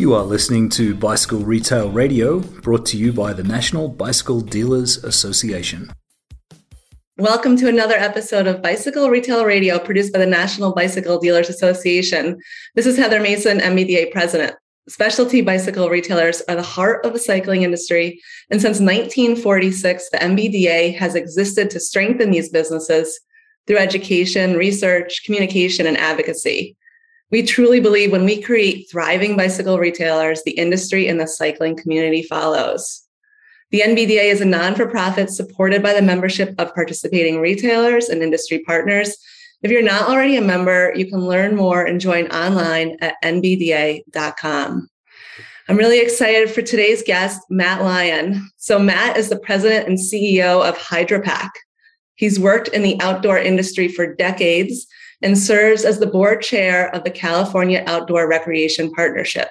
You are listening to Bicycle Retail Radio, brought to you by the National Bicycle Dealers Association. Welcome to another episode of Bicycle Retail Radio produced by the National Bicycle Dealers Association. This is Heather Mason, NBDA President. Specialty bicycle retailers are the heart of the cycling industry. And since 1946, the NBDA has existed to strengthen these businesses through education, research, communication, and advocacy. We truly believe when we create thriving bicycle retailers, the industry and the cycling community follows. The NBDA is a non for profit supported by the membership of participating retailers and industry partners. If you're not already a member, you can learn more and join online at nbda.com. I'm really excited for today's guest, Matt Lyon. So, Matt is the president and CEO of HydraPak. He's worked in the outdoor industry for decades and serves as the board chair of the California Outdoor Recreation Partnership.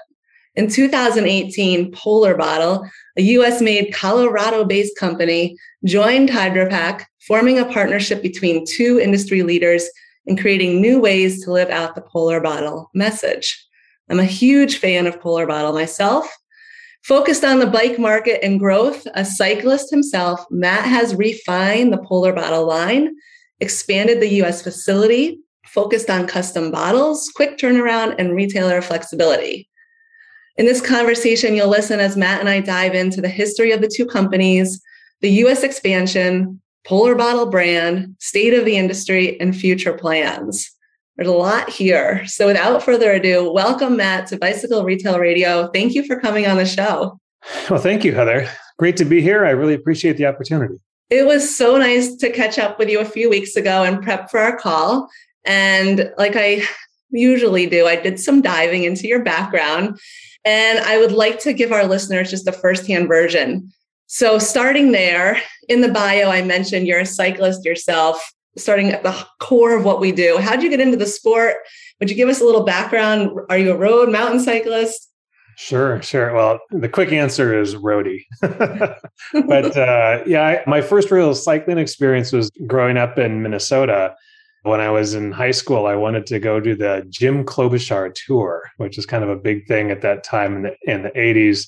In 2018, Polar Bottle, a US made Colorado based company, joined HydraPak, forming a partnership between two industry leaders and creating new ways to live out the Polar Bottle message. I'm a huge fan of Polar Bottle myself. Focused on the bike market and growth, a cyclist himself, Matt has refined the Polar Bottle line, expanded the US facility, focused on custom bottles, quick turnaround, and retailer flexibility. In this conversation, you'll listen as Matt and I dive into the history of the two companies, the US expansion, Polar Bottle brand, state of the industry, and future plans. There's a lot here. So without further ado, welcome Matt to Bicycle Retail Radio. Thank you for coming on the show. Well, thank you, Heather. Great to be here. I really appreciate the opportunity. It was so nice to catch up with you a few weeks ago and prep for our call. And like I usually do, I did some diving into your background and I would like to give our listeners just a firsthand version. So, starting there in the bio, I mentioned you're a cyclist yourself, starting at the core of what we do. How'd you get into the sport? Would you give us a little background? Are you a road mountain cyclist? Sure, sure. Well, the quick answer is roadie. but uh, yeah, I, my first real cycling experience was growing up in Minnesota. When I was in high school, I wanted to go do the Jim Klobuchar tour, which is kind of a big thing at that time in the in the 80s.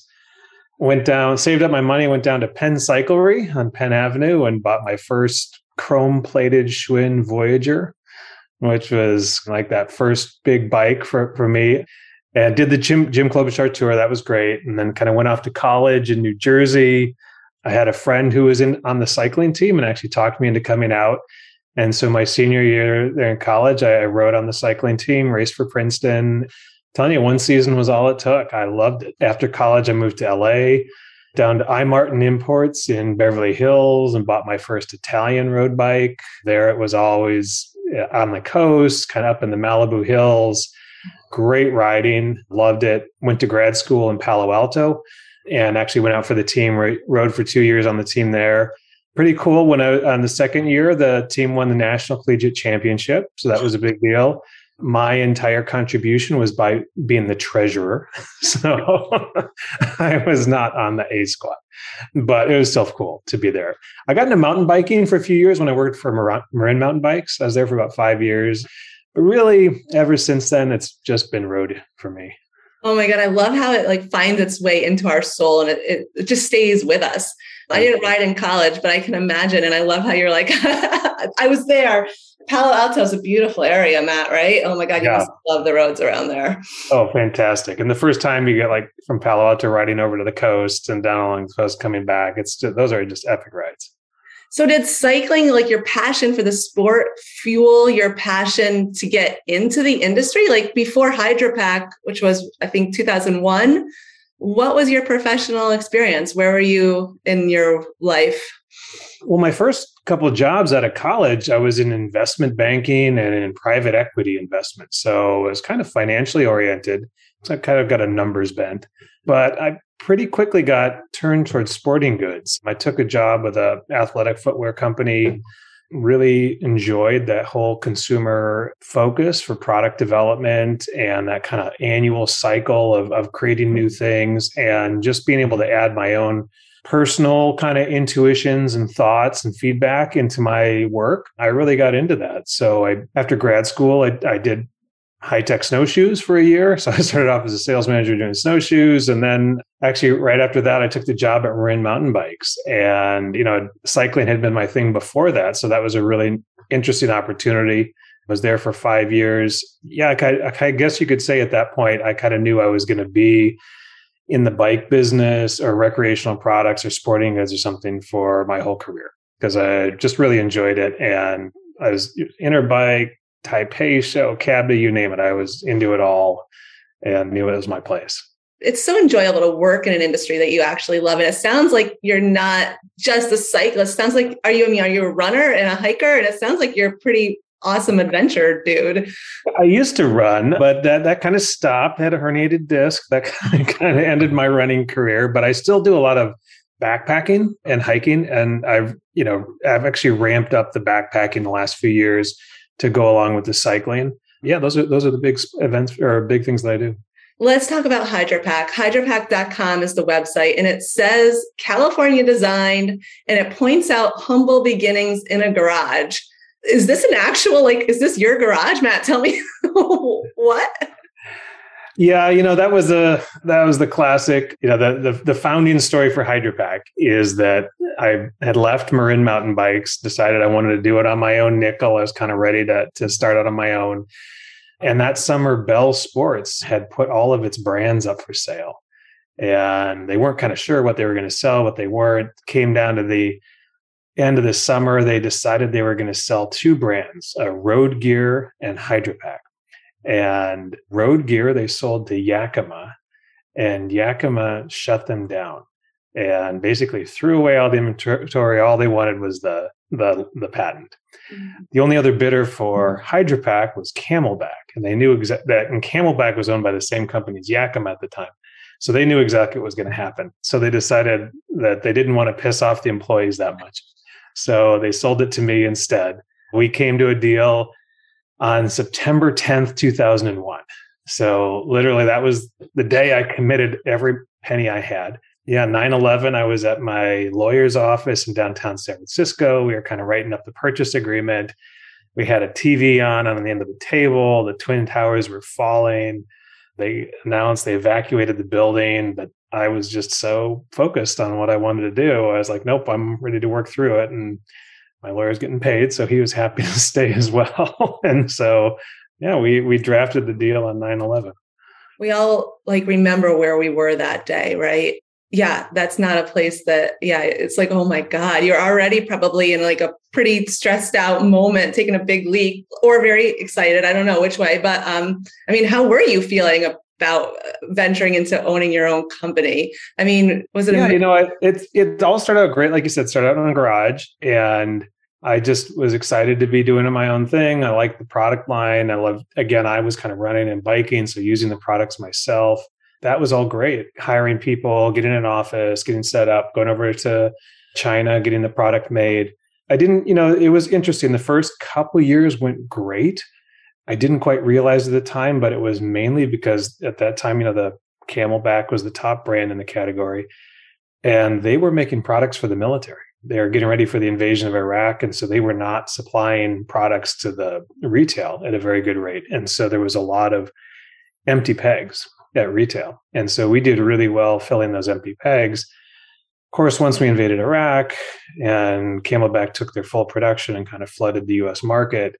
Went down, saved up my money, went down to Penn Cyclery on Penn Avenue and bought my first chrome plated Schwinn Voyager, which was like that first big bike for, for me. And did the Jim Jim Klobuchar tour. That was great. And then kind of went off to college in New Jersey. I had a friend who was in on the cycling team and actually talked me into coming out and so my senior year there in college, I, rode on the cycling team, raced for Princeton. telling you, one season was all it took. I loved it. After college, I moved to LA, down to I Martin Imports in Beverly Hills, and bought my first Italian road bike. There, it was always eh, on the coast, kind of up in the Malibu hills. Great riding, loved it. Went to grad school in Palo Alto, and actually went out for the team. Rode for two years on the team there pretty cool. When I on the second year, the team won the national collegiate championship, so that was a big deal. My entire contribution was by being the treasurer, so I was not on the A squad, but it was still cool to be there. I got into mountain biking for a few years when I worked for Marin Mountain Bikes. I was there for about five years, but really, ever since then, it's just been road for me. Oh my god, I love how it like finds its way into our soul and it, it, just stays with us. I didn't ride in college, but I can imagine. And I love how you're like, I was there. Palo Alto is a beautiful area, Matt, right? Oh my God, you yeah. must love the roads around there. Oh, fantastic. And the first time you get like from Palo Alto riding over to the coast and down along the coast coming back, it's just, those are just epic rides. So did cycling, like your passion for the sport, fuel your passion to get into the industry? Like before HydraPak, which was I think 2001, what was your professional experience? Where were you in your life? Well, my first couple of jobs out of college, I was in investment banking and in private equity investment. So it was kind of financially oriented. So I kind of got a numbers bent. But I pretty quickly got turned towards sporting goods. I took a job with a athletic footwear company really enjoyed that whole consumer focus for product development and that kind of annual cycle of, of creating new things and just being able to add my own personal kind of intuitions and thoughts and feedback into my work i really got into that so i after grad school i, I did high tech snowshoes for a year. So I started off as a sales manager doing snowshoes. And then actually, right after that, I took the job at Marin Mountain Bikes. And, you know, cycling had been my thing before that. So that was a really interesting opportunity. I was there for five years. Yeah, I, I guess you could say at that point, I kind of knew I was going to be in the bike business or recreational products or sporting goods or something for my whole career because I just really enjoyed it. And I was Interbike, Taipei show, CABDA, you name it. I was into it all and knew it was my place. It's so enjoyable to work in an industry that you actually love. And it sounds like you're not just a cyclist. It sounds like are you I mean are you a runner and a hiker? And it sounds like you're pretty awesome adventure dude. I used to run, but that that kind of stopped. I had a herniated disc. That kind of ended my running career, but I still do a lot of backpacking and hiking and I've, you know, I've actually ramped up the backpacking the last few years to go along with the cycling. Yeah, those are those are the big events or big things that I do. Let's talk about HydraPak. HydraPak.com is the website, and it says California designed, and it points out humble beginnings in a garage. Is this an actual, like, is this your garage, Matt? Tell me what? Yeah, you know that was a that was the classic. You know the the, the founding story for HydraPak is that I had left Marin Mountain Bikes, decided I wanted to do it on my own nickel. I was kind of ready to to start out on my own, and that summer Bell Sports had put all of its brands up for sale, and they weren't kind of sure what they were going to sell, what they weren't. Came down to the end of the summer, they decided they were going to sell two brands: uh, Road Gear and HydraPak and road gear they sold to Yakima, and Yakima shut them down and basically threw away all the inventory. All they wanted was the the, the patent. Mm-hmm. The only other bidder for HydraPak was CamelBak, and they knew exa- that. And CamelBak was owned by the same company as Yakima at the time, so they knew exactly what was going to happen. So they decided that they didn't want to piss off the employees that much, so they sold it to me instead. We came to a deal on September 10th, 2001. So literally that was the day I committed every penny I had. Yeah, 9/11 I was at my lawyer's office in downtown San Francisco. We were kind of writing up the purchase agreement. We had a TV on on the end of the table. The twin towers were falling. They announced they evacuated the building, but I was just so focused on what I wanted to do. I was like, nope, I'm ready to work through it and my lawyer's getting paid, so he was happy to stay as well. and so, yeah, we we drafted the deal on 9/11. We all like remember where we were that day, right? Yeah, that's not a place that yeah, it's like oh my god, you're already probably in like a pretty stressed out moment taking a big leap or very excited, I don't know which way, but um I mean, how were you feeling about venturing into owning your own company? I mean, was it? Yeah, you know, it, it it all started out great. Like you said, started out in a garage, and I just was excited to be doing my own thing. I like the product line. I love, again, I was kind of running and biking. So using the products myself, that was all great. Hiring people, getting an office, getting set up, going over to China, getting the product made. I didn't, you know, it was interesting. The first couple years went great. I didn't quite realize at the time, but it was mainly because at that time, you know, the CamelBak was the top brand in the category and they were making products for the military they were getting ready for the invasion of Iraq. And so they were not supplying products to the retail at a very good rate. And so there was a lot of empty pegs at retail. And so we did really well filling those empty pegs. Of course, once we invaded Iraq and CamelBak took their full production and kind of flooded the US market,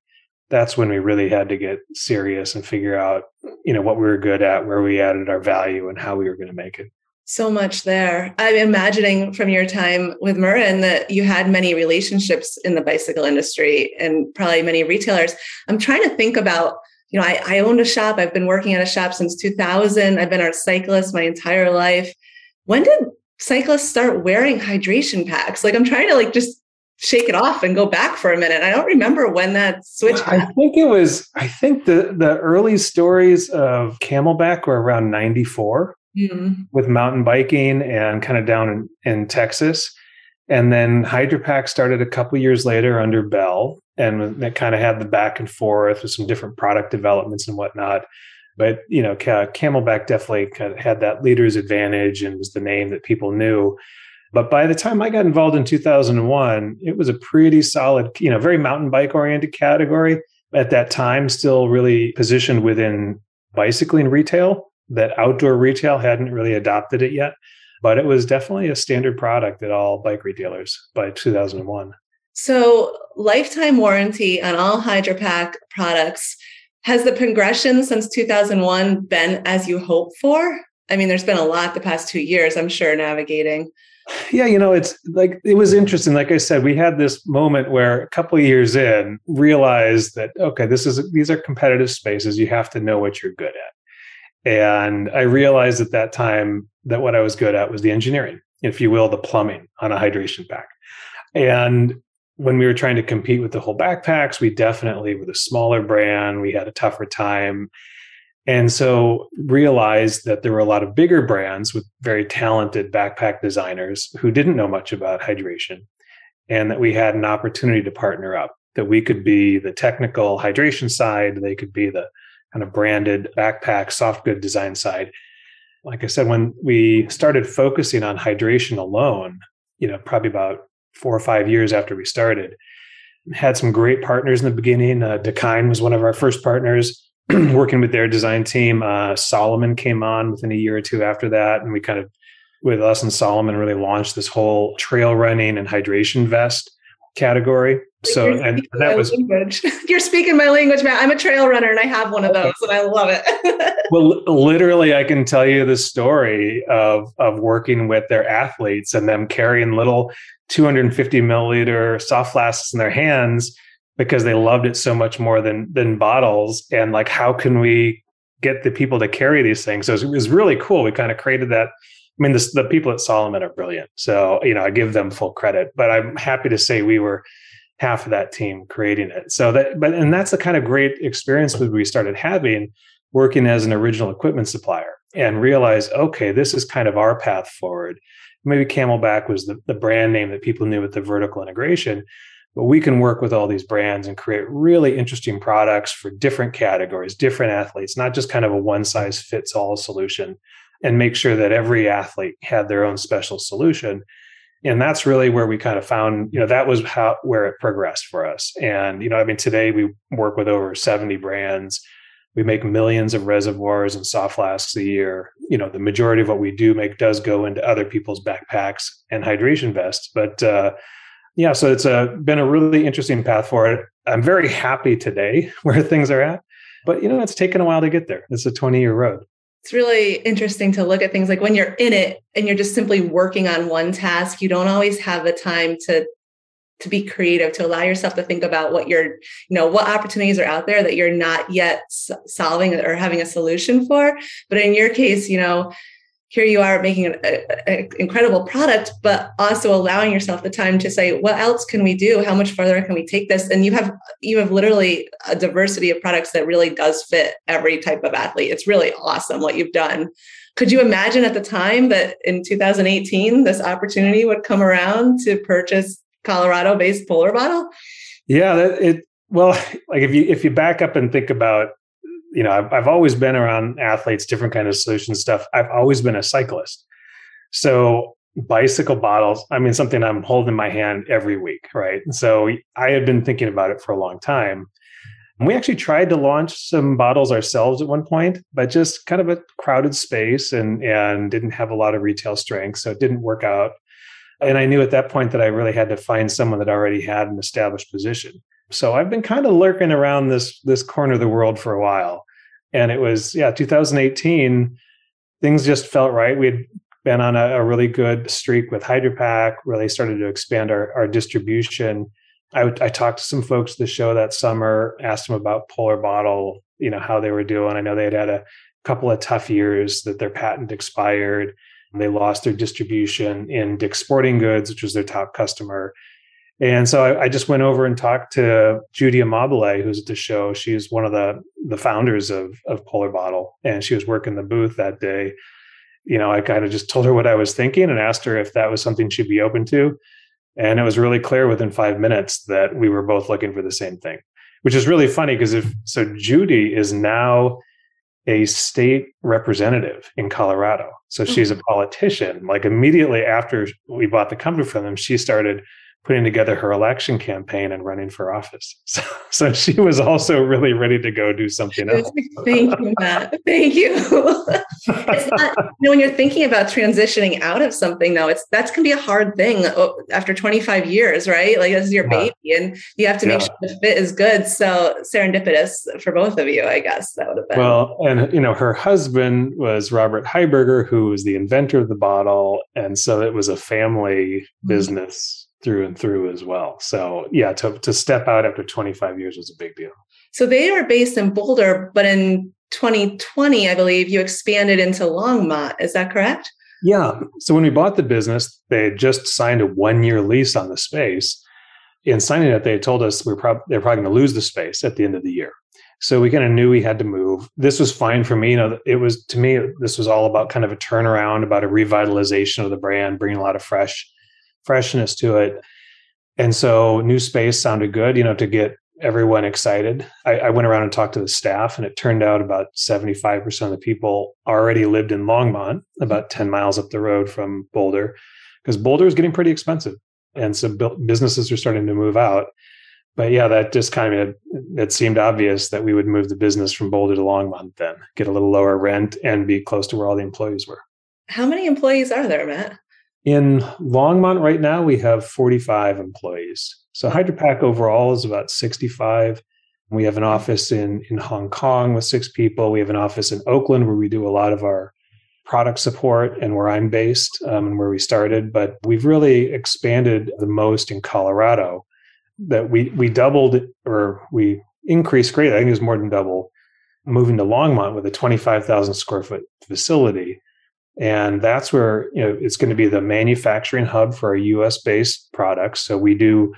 that's when we really had to get serious and figure out, you know, what we were good at, where we added our value and how we were going to make it so much there. I'm imagining from your time with Marin that you had many relationships in the bicycle industry and probably many retailers. I'm trying to think about, you know, I, I owned a shop. I've been working at a shop since 2000. I've been a cyclist my entire life. When did cyclists start wearing hydration packs? Like I'm trying to like just shake it off and go back for a minute. I don't remember when that switch. I think it was. I think the the early stories of CamelBak were around '94 mm-hmm. with mountain biking and kind of down in, in Texas. And then HydraPak started a couple years later under Bell, and it kind of had the back and forth with some different product developments and whatnot. But you know, CamelBak definitely kind of had that leader's advantage and was the name that people knew. But by the time I got involved in 2001, it was a pretty solid, you know, very mountain bike oriented category. at that time still really positioned within bicycling retail, that outdoor retail hadn't really adopted it yet. But it was definitely a standard product at all bike retailers by 2001. So, lifetime warranty on all HydraPak products. Has the progression since 2001 been as you hoped for? I mean, there's been a lot the past two years, I'm sure, navigating. Yeah, you know, it's like it was interesting. Like I said, we had this moment where a couple of years in, realized that okay, this is these are competitive spaces. You have to know what you're good at. And I realized at that time that what I was good at was the engineering, if you will, the plumbing on a hydration pack. And when we were trying to compete with the whole backpacks, we definitely were the smaller brand. We had a tougher time. And so realized that there were a lot of bigger brands with very talented backpack designers who didn't know much about hydration and that we had an opportunity to partner up, that we could be the technical hydration side, they could be the kind of branded backpack soft good design side. Like I said, when we started focusing on hydration alone, you know, probably about four or five years after we started, had some great partners in the beginning. Uh, Dakine was one of our first partners working with their design team. Uh, Salomon came on within a year or two after that, and we kind of, with us and Salomon, really launched this whole trail running and hydration vest category. So, You're and that was language. You're speaking my language, man. I'm a trail runner and I have one of those, and I love it. well, literally, I can tell you the story of of working with their athletes and them carrying little 250 milliliter soft flasks in their hands because they loved it so much more than than bottles. And like how can we get the people to carry these things? So it was, really cool. We kind of created that. I mean this, the people at Salomon are brilliant. So you know i give them full credit but i'm happy to say we were half of that team creating it. So that but and that's the kind of great experience that we started having working as an original equipment supplier and realize okay this is kind of our path forward. Maybe CamelBak was the, the brand name that people knew with the vertical integration but we can work with all these brands and create really interesting products for different categories, different athletes, not just kind of a one size fits all solution, and make sure that every athlete had their own special solution. And that's really where we kind of found, you know, that was how where it progressed for us. And, you know, I mean, today we work with over 70 brands. We make millions of reservoirs and soft flasks a year. You know, the majority of what we do make does go into other people's backpacks and hydration vests. But uh, yeah, so it's a, been a really interesting path for it. I'm very happy today where things are at, but you know, it's taken a while to get there. It's a 20 year road. It's really interesting to look at things like when you're in it and you're just simply working on one task, you don't always have the time to to be creative to allow yourself to think about what you're you know what opportunities are out there that you're not yet solving or having a solution for but in your case you know here you are making an incredible product, but also allowing yourself the time to say, what else can we do? How much further can we take this? And you have you have literally a diversity of products that really does fit every type of athlete. It's really awesome what you've done. Could you imagine at the time that in 2018 this opportunity would come around to purchase Colorado-based Polar Bottle? Yeah, it well, like if you if you back up and think about you know, I've, I've always been around athletes, different kind of solution stuff. I've always been a cyclist. So bicycle bottles, I mean, something I'm holding in my hand every week, right? So I had been thinking about it for a long time. we actually tried to launch some bottles ourselves at one point, but just kind of a crowded space and and didn't have a lot of retail strength, so it didn't work out. And I knew at that point that I really had to find someone that already had an established position. So I've been kind of lurking around this this corner of the world for a while. And it was, yeah, 2018, things just felt right. We had been on a, a really good streak with HydraPak, really started to expand our, our distribution. I, I talked to some folks at the show that summer, asked them about Polar Bottle, you know, how they were doing. I know they had had a couple of tough years that their patent expired. They lost their distribution in Dick's Sporting Goods, which was their top customer. And so I, I, just went over and talked to Judy Amabile, who's at the show. She's one of the the founders of of Polar Bottle, and she was working the booth that day. You know, I kind of just told her what I was thinking and asked her if that was something she'd be open to. And it was really clear within five minutes that we were both looking for the same thing, which is really funny because if so, Judy is now a state representative in Colorado. So hmm. she's a politician. Like immediately after we bought the company from them, she started putting together her election campaign and running for office. So, so she was also really ready to go do something else. Thank you, Matt. Thank you. it's not, you know, when you're thinking about transitioning out of something, though, it's that's gonna be a hard thing oh, after 25 years, right? Like this is your baby, and you have to make yeah. sure the fit is good. So serendipitous for both of you, I guess that would have been. Well, and you know, her husband was Robert Heiberger, who was the inventor of the bottle, and so it was a family mm-hmm. business through and through as well. So yeah, to, to step out after 25 years was a big deal. So they were based in Boulder, but in 2020, I believe you expanded into Longmont. Is that correct? Yeah. So when we bought the business, they had just signed a one year lease on the space. In signing it, they had told us we were prob- they're probably going to lose the space at the end of the year. So we kind of knew we had to move. This was fine for me. You know, it was to me, this was all about kind of a turnaround, about a revitalization of the brand, bringing a lot of fresh freshness to it. And so new space sounded good, you know, to get everyone excited. I, I, went around and talked to the staff, and it turned out about 75% of the people already lived in Longmont, about 10 miles up the road from Boulder, because Boulder is getting pretty expensive. And so businesses are starting to move out. But yeah, that just kind of it seemed obvious that we would move the business from Boulder to Longmont then, get a little lower rent and be close to where all the employees were. How many employees are there, Matt? In Longmont right now, we have 45 employees. So HydraPak overall is about 65. We have an office in, in Hong Kong with six people. We have an office in Oakland where we do a lot of our product support and where I'm based um, and where we started. But we've really expanded the most in Colorado. That we we doubled or we increased greatly. I think it was more than double moving to Longmont with a 25,000 square foot facility and that's where you know it's going to be the manufacturing hub for our US based products. So we do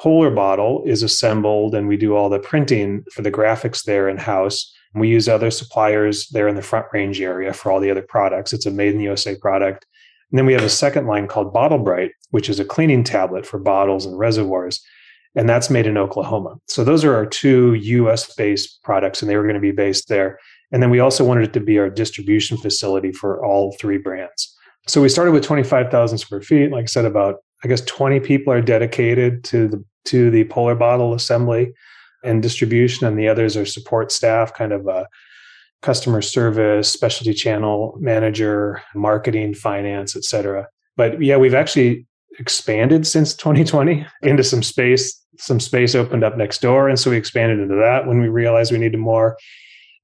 Polar Bottle is assembled and we do all the printing for the graphics there in house. We use other suppliers there in the front range area for all the other products. It's a made in the USA product. And then we have a second line called Bottle Bright, which is a cleaning tablet for bottles and reservoirs. And that's made in Oklahoma. So those are our two US based products, and they were going to be based there. And then we also wanted it to be our distribution facility for all three brands. So we started with 25,000 square feet. Like I said, about, I guess 20 people are dedicated to the, to the polar bottle assembly and distribution. And the others are support staff, kind of a customer service, specialty channel manager, marketing, finance, et cetera. But yeah, we've actually expanded since 2020 into some space. Some space opened up next door. And so we expanded into that when we realized we needed more.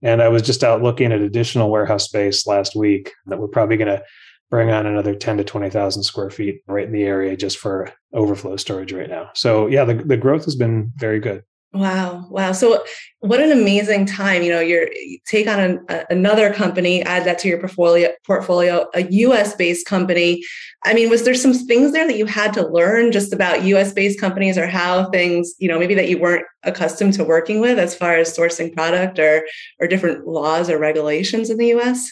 And I was just out looking at additional warehouse space last week that we're probably going to bring on another 10 to 20,000 square feet right in the area just for overflow storage right now. So yeah, the, the growth has been very good. Wow. Wow. So what an amazing time. You know, you're, you take on an, a, another company, add that to your portfolio, portfolio, a US based company. I mean, was there some things there that you had to learn just about US based companies or how things, you know, maybe that you weren't accustomed to working with as far as sourcing product or, or different laws or regulations in the US?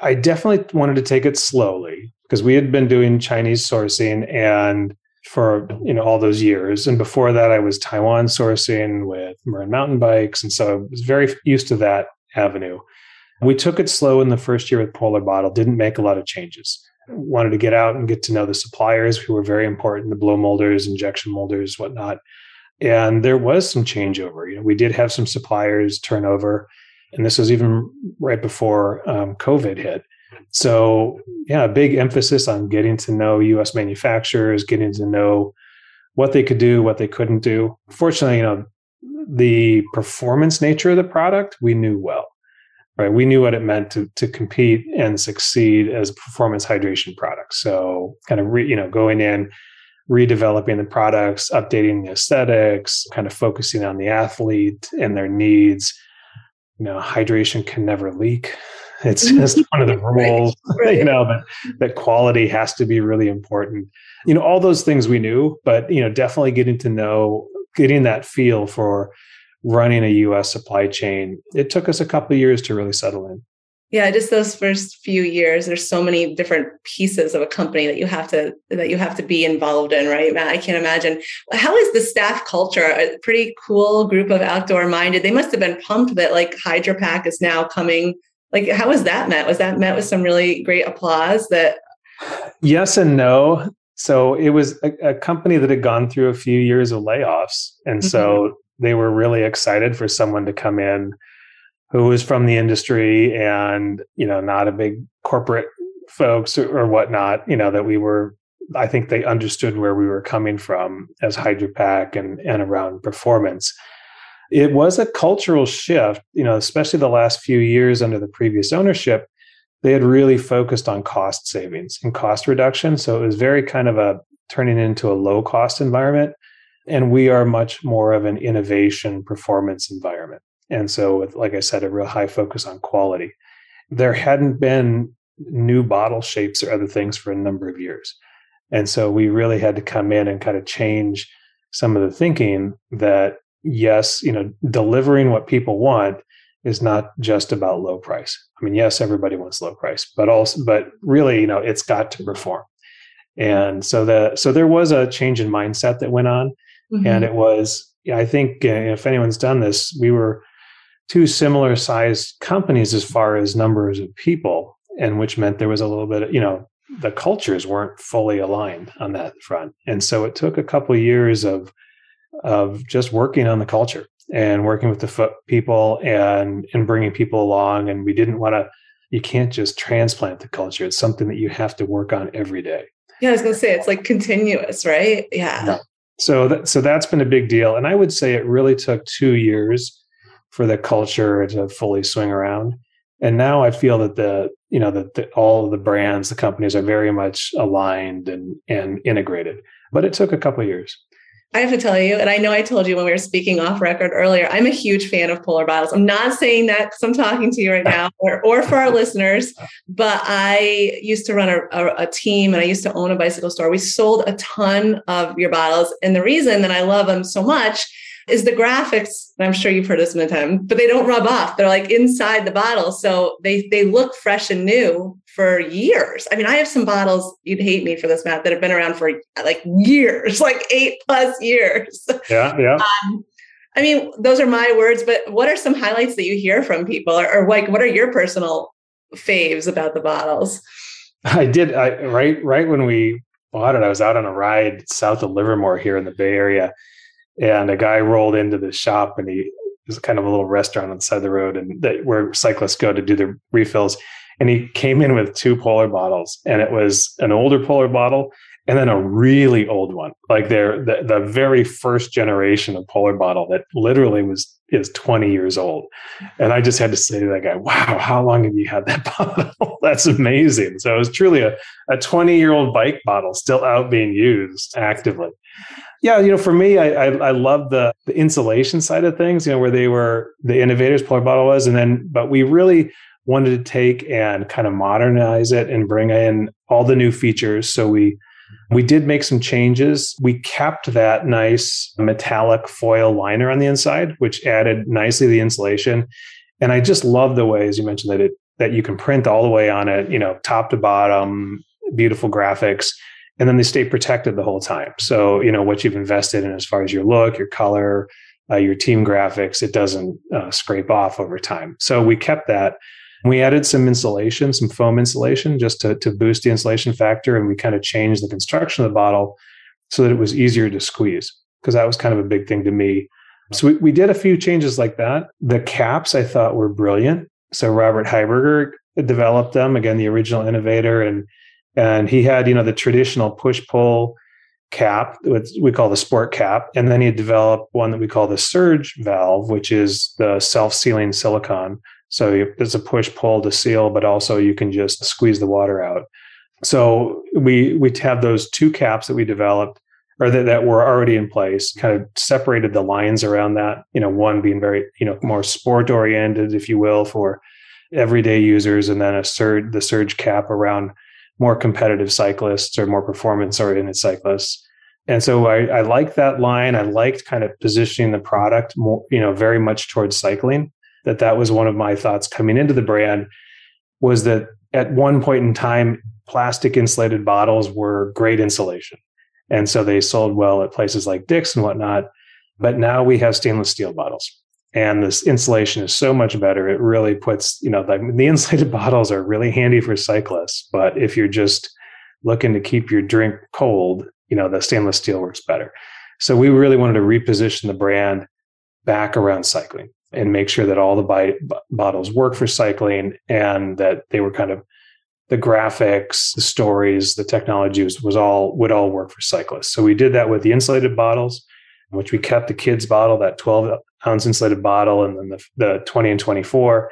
I definitely wanted to take it slowly because we had been doing Chinese sourcing and for you know all those years. And before that i was taiwan sourcing with marin mountain bikes. And so i was very used to that avenue. We took it slow in the first year with polar bottle didn't make a lot of changes. Wanted to get out and get to know the suppliers who were very important the blow molders injection molders whatnot. And there was some changeover. You know we did have some suppliers turnover and this was even right before um, covid hit so, yeah, a big emphasis on getting to know US manufacturers, getting to know what they could do, what they couldn't do. Fortunately, you know, the performance nature of the product we knew well. Right. We knew what it meant to to compete and succeed as a performance hydration products. So kind of re, you know, going in, redeveloping the products, updating the aesthetics, kind of focusing on the athlete and their needs. You know, hydration can never leak. It's just one of the rules, right, you know, that, that quality has to be really important. You know, all those things we knew, but, you know, definitely getting to know, getting that feel for running a US supply chain, it took us a couple of years to really settle in. Yeah, just those first few years, there's so many different pieces of a company that you have to that you have to be involved in, right? I can't imagine. How is the staff culture? A pretty cool group of outdoor minded. They must have been pumped that like HydraPak is now coming like how was that met was that met with some really great applause that yes and no so it was a, a, company that had gone through a few years of layoffs. And mm-hmm. so they were really excited for someone to come in who was from the industry and, you know, not a big corporate folks or, or whatnot, you know, that we were, I think they understood where we were coming from as HydraPak and, and around performance. It was a cultural shift, you know, especially the last few years under the previous ownership they had really focused on cost savings and cost reduction. So it was very kind of a turning into a low cost environment. And we are much more of an innovation performance environment. And so, with, like I said, a real high focus on quality. There hadn't been new bottle shapes or other things for a number of years. And so we really had to come in and kind of change some of the thinking that, yes, you know, delivering what people want is not just about low price. I mean, yes, everybody wants low price, but also, but really, you know, it's got to perform. And so the so there was a change in mindset that went on, mm-hmm. and it was, I think, uh, if anyone's done this, we were two similar sized companies as far as numbers of people, and which meant there was a little bit, of, you know, the cultures weren't fully aligned on that front, and so it took a couple of years of of just working on the culture and working with the people and and bringing people along. And we didn't want to you can't just transplant the culture. It's something that you have to work on every day. Yeah i was going to say it's like continuous right? Yeah, yeah. so that, so that's been a big deal. And i would say it really took 2 years for the culture to fully swing around. And now i feel that the you know that the, all the brands the companies are very much aligned and and integrated. But it took a couple years I have to tell you, and I know I told you when we were speaking off record earlier, I'm a huge fan of polar bottles. I'm not saying that because I'm talking to you right now or, or for our listeners, but I used to run a, a, a, team and I used to own a bicycle store. We sold a ton of your bottles. And the reason that I love them so much is the graphics. I'm sure you've heard this many times, but they don't rub off. They're like inside the bottle. So they they look fresh and new for years. I mean, I have some bottles, you'd hate me for this, Matt, that have been around for like years, like eight plus years. Yeah, yeah. Um, I mean, those are my words, but what are some highlights that you hear from people or, or like what are your personal faves about the bottles? I did I right right when we bought it, I was out on a ride south of Livermore here in the Bay Area and a guy rolled into the shop and he was kind of a little restaurant on the side of the road and that where cyclists go to do their refills. And he came in with two polar bottles and it was an older polar bottle and then a really old one. Like they're the, the very first generation of polar bottle that literally was is 20 years old. And i just had to say to that guy wow how long have you had that bottle? That's amazing. So it was truly a, a 20 year old bike bottle still out being used actively yeah, you know, for me, I I, I love the the insulation side of things. You know, where they were the innovators, Polar Bottle was, and then but we really wanted to take and kind of modernize it and bring in all the new features. So we we did make some changes. We kept that nice metallic foil liner on the inside, which added nicely the insulation. And I just love the way, as you mentioned, that it that you can print all the way on it, you know, top to bottom, beautiful graphics and then they stay protected the whole time. So, you know, what you've invested in as far as your look, your color, uh, your team graphics, it doesn't uh, scrape off over time. So we kept that. We added some insulation, some foam insulation, just to, to boost the insulation factor. And we kind of changed the construction of the bottle so that it was easier to squeeze, because that was kind of a big thing to me. So we, we did a few changes like that. The caps I thought were brilliant. So Robert Heiberger developed them, again, the original innovator. And and he had you know the traditional push pull cap what we call the sport cap. And then he developed one that we call the surge valve which is the self-sealing silicone. So it's a push pull to seal but also you can just squeeze the water out. So we we have those two caps that we developed or that, that were already in place kind of separated the lines around that you know one being very you know more sport oriented if you will for everyday users and then a surge the surge cap around more competitive cyclists or more performance oriented cyclists. And so I, I like that line. I liked kind of positioning the product more, you know, very much towards cycling. That that was one of my thoughts coming into the brand was that at one point in time, plastic insulated bottles were great insulation. And so they sold well at places like Dick's and whatnot. But now we have stainless steel bottles and this insulation is so much better. It really puts, you know, the, the insulated bottles are really handy for cyclists. But if you're just looking to keep your drink cold, you know, the stainless steel works better. So we really wanted to reposition the brand back around cycling and make sure that all the bi- bottles work for cycling and that they were kind of the graphics, the stories, the technology was, was all would all work for cyclists. So we did that with the insulated bottles, which we kept the kids bottle, that 12 ounce insulated bottle, and then the, the 20 and 24.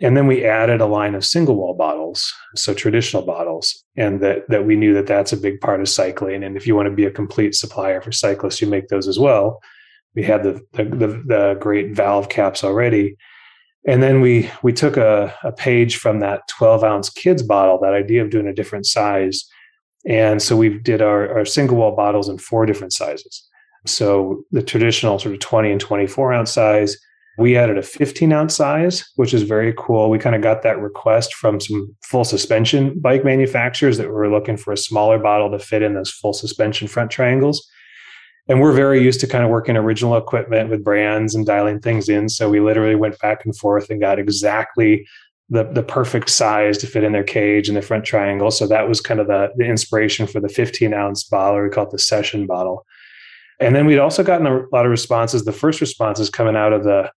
And then we added a line of single wall bottles, so traditional bottles, and that that we knew that that's a big part of cycling. And if you want to be a complete supplier for cyclists, you make those as well. We had the the, the, the great valve caps already, and then we we took a, a page from that 12 ounce kids bottle, that idea of doing a different size, and so we did our, our single wall bottles in four different sizes. So the traditional sort of 20 and 24 ounce size we added a 15 ounce size, which is very cool. We kind of got that request from some full suspension bike manufacturers that were looking for a smaller bottle to fit in those full suspension front triangles. And we're very used to kind of working original equipment with brands and dialing things in. So we literally went back and forth and got exactly the, the perfect size to fit in their cage and the front triangle. So that was kind of the, the inspiration for the 15 ounce bottle. We call it the session bottle. And then we'd also gotten a lot of responses. The first responses coming out of the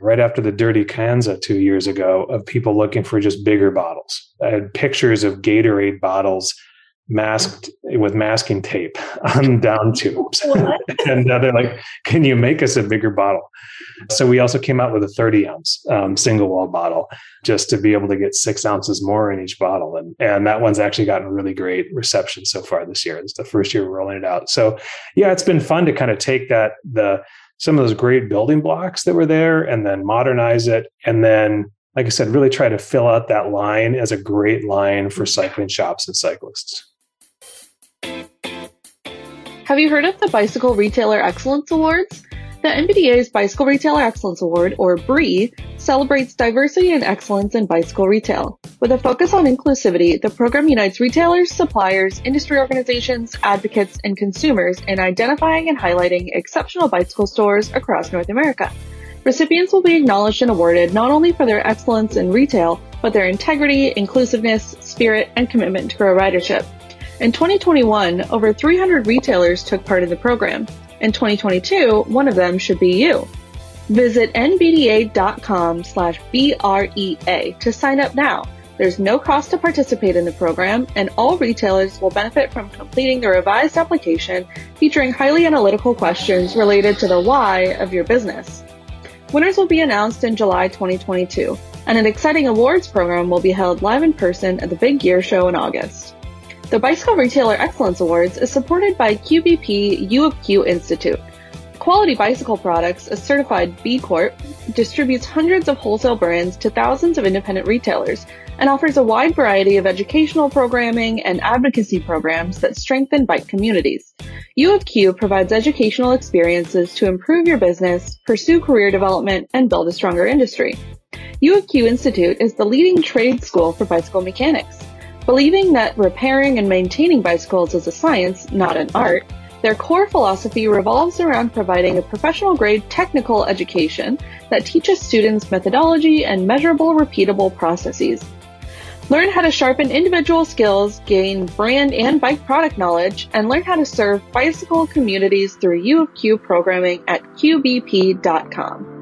right after the Dirty Kanza two years ago of people looking for just bigger bottles. I had pictures of Gatorade bottles masked with masking tape on down tubes. and uh, they're like, can you make us a bigger bottle? So we also came out with a 30 ounce um, single wall bottle just to be able to get six ounces more in each bottle. And, and that one's actually gotten really great reception so far this year. It's the first year we're rolling it out. So yeah, it's been fun to kind of take that, the, some of those great building blocks that were there and then modernize it. And then, like I said, really try to fill out that line as a great line for cycling shops and cyclists. Have you heard of the Bicycle Retailer Excellence Awards? The NBDA's Bicycle Retailer Excellence Award, or BREA, celebrates diversity and excellence in bicycle retail. With a focus on inclusivity, the program unites retailers, suppliers, industry organizations, advocates, and consumers in identifying and highlighting exceptional bicycle stores across North America. Recipients will be acknowledged and awarded not only for their excellence in retail, but their integrity, inclusiveness, spirit, and commitment to grow ridership. In 2021, over 300 retailers took part in the program. In 2022, one of them should be you. Visit nbda.com slash BREA to sign up now. There's no cost to participate in the program, and all retailers will benefit from completing the revised application featuring highly analytical questions related to the why of your business. Winners will be announced in July 2022, and an exciting awards program will be held live in person at the Big Gear Show in August. The Bicycle Retailer Excellence Awards is supported by QBP U of Q Institute. Quality Bicycle Products, a certified B Corp, distributes hundreds of wholesale brands to thousands of independent retailers and offers a wide variety of educational programming and advocacy programs that strengthen bike communities. U of Q provides educational experiences to improve your business, pursue career development, and build a stronger industry. U of Q Institute is the leading trade school for bicycle mechanics. Believing that repairing and maintaining bicycles is a science, not an art, their core philosophy revolves around providing a professional grade technical education that teaches students methodology and measurable, repeatable processes. Learn how to sharpen individual skills, gain brand and bike product knowledge, and learn how to serve bicycle communities through U of Q programming at qbp.com.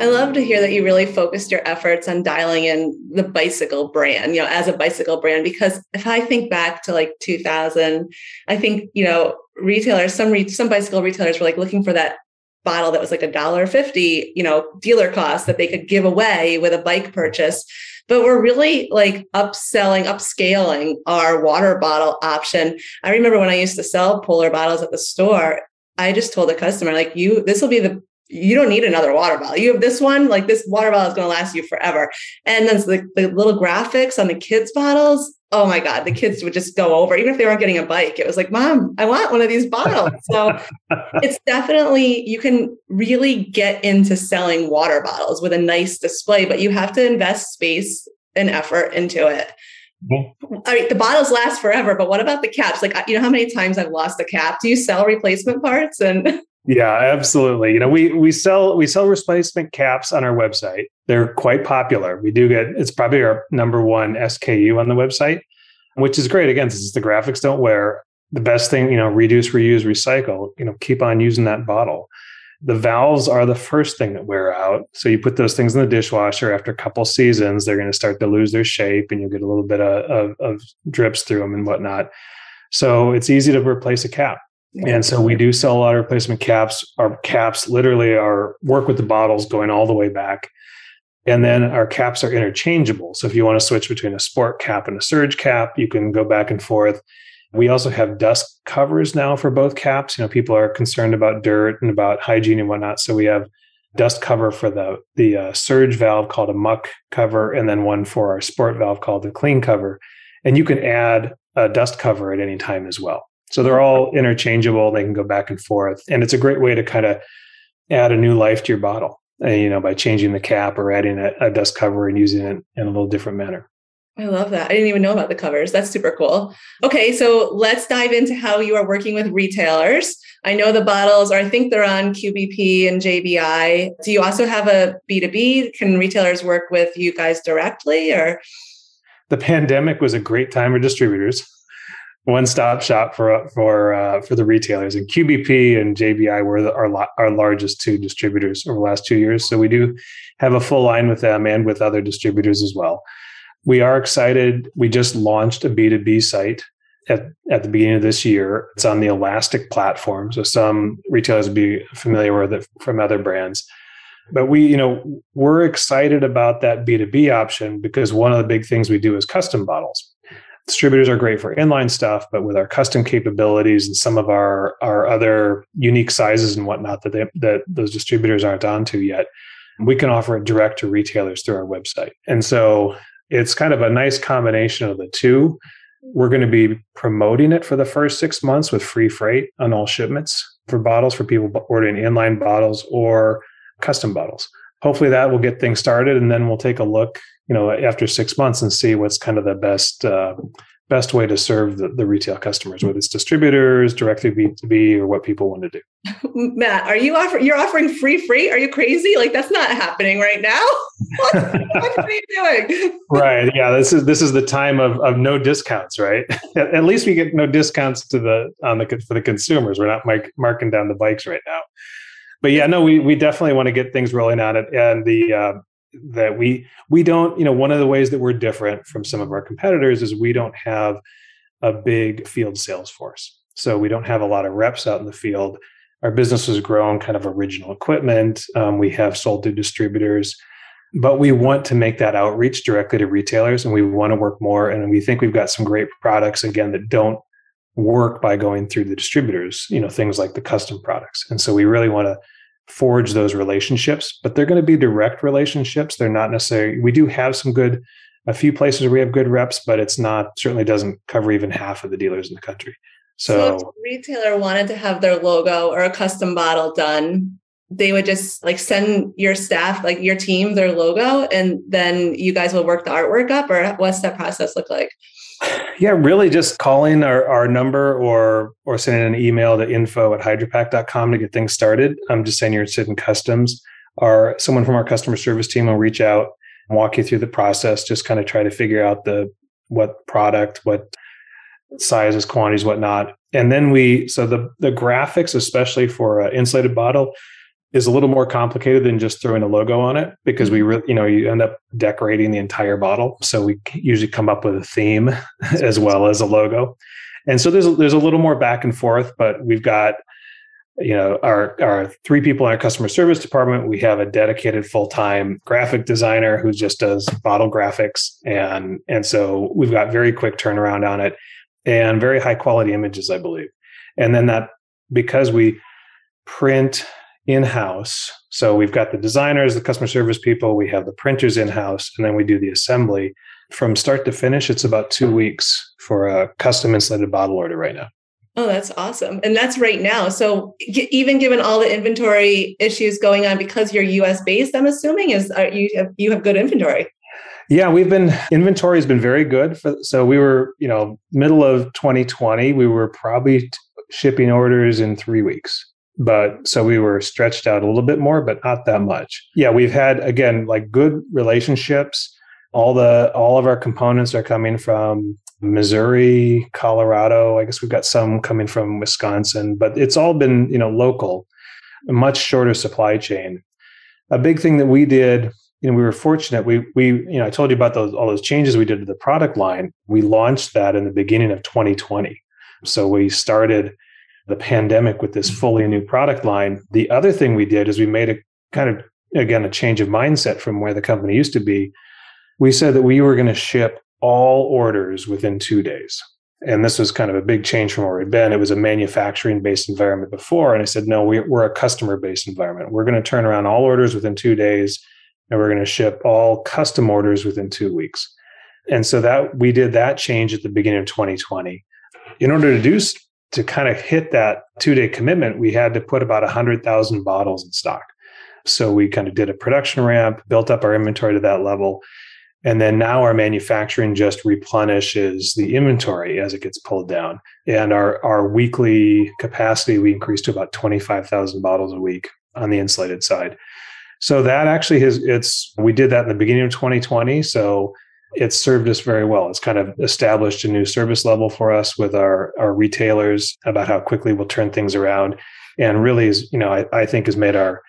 I love to hear that you really focused your efforts on dialing in the bicycle brand, you know, as a bicycle brand. Because if I think back to like 2000, I think you know retailers, some re- some bicycle retailers were like looking for that bottle that was like a dollar fifty, you know, dealer cost that they could give away with a bike purchase. But we're really like upselling, upscaling our water bottle option. I remember when I used to sell polar bottles at the store, I just told the customer, like, you, this will be the you don't need another water bottle. You have this one, like this water bottle is going to last you forever. And then the, the little graphics on the kids' bottles, oh my God, the kids would just go over, even if they weren't getting a bike. It was like, Mom, I want one of these bottles. So it's definitely, you can really get into selling water bottles with a nice display, but you have to invest space and effort into it. Mm-hmm. I mean, the bottles last forever, but what about the caps? Like, you know, how many times I've lost a cap? Do you sell replacement parts? And Yeah, absolutely. You know, we we sell we sell replacement caps on our website. They're quite popular. We do get it's probably our number one SKU on the website, which is great. Again, since the graphics don't wear, the best thing, you know, reduce, reuse, recycle, you know, keep on using that bottle. The valves are the first thing that wear out. So you put those things in the dishwasher after a couple seasons, they're going to start to lose their shape and you'll get a little bit of, of, of drips through them and whatnot. So it's easy to replace a cap. And so we do sell a lot of replacement caps. Our caps literally are work with the bottles going all the way back. And then our caps are interchangeable. So if you want to switch between a sport cap and a surge cap, you can go back and forth. We also have dust covers now for both caps. You know, people are concerned about dirt and about hygiene and whatnot. So we have dust cover for the the uh, surge valve called a muck cover, and then one for our sport valve called the clean cover. And you can add a dust cover at any time as well. So they're all interchangeable. They can go back and forth, and it's a great way to kind of add a new life to your bottle. Uh, you know, by changing the cap or adding a, a dust cover and using it in a little different manner. I love that. I didn't even know about the covers. That's super cool. Okay, so let's dive into how you are working with retailers. I know the bottles are, I think they're on QBP and JBI. Do you also have a B2B? Can retailers work with you guys directly or? The pandemic was a great time for distributors one stop shop for for uh, for the retailers. And QBP and JBI were the, our our largest two distributors over the last two years. So we do have a full line with them and with other distributors as well. We are excited. We just launched a B two B site at at the beginning of this year. It's on the Elastic platform, so some retailers will be familiar with it from other brands. But we, you know, we're excited about that B2B option because one of the big things we do is custom bottles distributors are great for inline stuff, but with our custom capabilities and some of our our other unique sizes and whatnot that they, that those distributors aren't onto yet, we can offer it direct to retailers through our website. And so it's kind of a nice combination of the two. We're going to be promoting it for the first six months with free freight on all shipments for bottles for people ordering inline bottles or custom bottles. Hopefully that will get things started, and then we'll take a look you know after six months and see what's kind of the best uh, best way to serve the, the retail customers whether it's distributors directly b2b or what people want to do. Matt are you offering you're offering free free? Are you crazy? Like that's not happening right now. What, are you doing? Right. Yeah this is this is the time of, of no discounts right? At, at least we get no discounts to the on the for the consumers. We're not mark, marking down the bikes right now. But yeah, no, we we definitely want to get things rolling on it. And the uh, that we we don't you know one of the ways that we're different from some of our competitors is we don't have a big field sales force. So we don't have a lot of reps out in the field. Our business has grown kind of original equipment. Um, we have sold to distributors but we want to make that outreach directly to retailers and we want to work more. And we think we've got some great products again that don't work by going through the distributors you know things like the custom products. And so we really want to forge those relationships, but they're going to be direct relationships. They're not necessarily, we do have some good, a few places where we have good reps, but it's not, certainly doesn't cover even half of the dealers in the country. So, so retailer wanted to have their logo or a custom bottle done, they would just like send your staff, like your team, their logo, and then you guys will work the artwork up, or what's that process look like? Yeah, really just calling our, our number or or sending an email to info at hydrapak.com to get things started. I'm just saying you're interested in customs. Or someone from our customer service team will reach out and walk you through the process, just kind of try to figure out the what product, what sizes, quantities, whatnot. And then we so the the graphics, especially for an insulated bottle, is a little more complicated than just throwing a logo on it because we really, you know, you end up decorating the entire bottle. So we usually come up with a theme as well as a logo. And so there's there's a little more back and forth, but we've got you know our our three people in our customer service department we have a dedicated full-time graphic designer who just does bottle graphics and and so we've got very quick turnaround on it and very high quality images i believe and then that because we print in house. So we've got the designers, the customer service people, we have the printers in house, and then we do the assembly. From start to finish, it's about two weeks for a custom insulated bottle order right now. Oh, that's awesome. And that's right now. So even given all the inventory issues going on because you're US based, I'm assuming is you have you have good inventory. Yeah, we've been inventory has been very good. For, so we were, you know, middle of 2020, we were probably shipping orders in 3 weeks but so we were stretched out a little bit more, but not that much. Yeah, we've had again like good relationships. All the all of our components are coming from Missouri, Colorado. I guess we've got some coming from Wisconsin, but it's all been you know local, a much shorter supply chain. A big thing that we did you know, we were fortunate. We we you know, I told you about those all those changes we did to the product line. We launched that in the beginning of 2020. So we started the pandemic with this fully new product line. The other thing we did is we made a kind of again a change of mindset from where the company used to be. We said that we were going to ship all orders within 2 days. And this was kind of a big change from where we'd been. It was a manufacturing based environment before. And I said, no, we, we're a customer based environment. We're going to turn around all orders within two days and we're going to ship all custom orders within two weeks. And so that we did that change at the beginning of 2020. In order to do to kind of hit that two day commitment, we had to put about 100,000 bottles in stock. So we kind of did a production ramp, built up our inventory to that level. And then now our manufacturing just replenishes the inventory as it gets pulled down. And our, our weekly capacity, we increased to about 25,000 bottles a week on the insulated side. So that actually has it's we did that in the beginning of 2020. So it's served us very well. It's kind of established a new service level for us with our our retailers about how quickly we'll turn things around, and really is you know I, I think has made our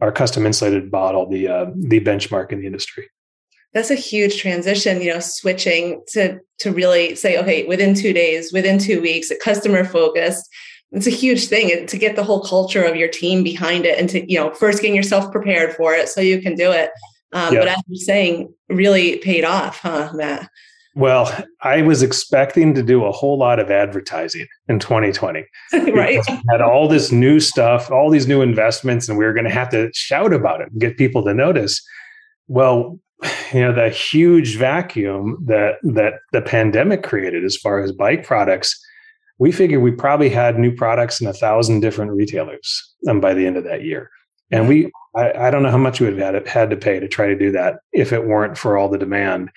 our custom insulated bottle the uh, the benchmark in the industry. That's a huge transition, you know, switching to to really say, okay, within two days, within two weeks, customer focused, it's a huge thing to get the whole culture of your team behind it and to you know first getting yourself prepared for it so you can do it um, but as you're saying really paid off huh matt? Well i was expecting to do a whole lot of advertising in 2020 right. Had all this new stuff all these new investments and we were going to have to shout about it and get people to notice. Well you know the huge vacuum that that the pandemic created as far as bike products we figured we probably had new products in a thousand different retailers um, by the end of that year. And we, I, I, don't know how much we would have had, had to pay to try to do that if it weren't for all the demand.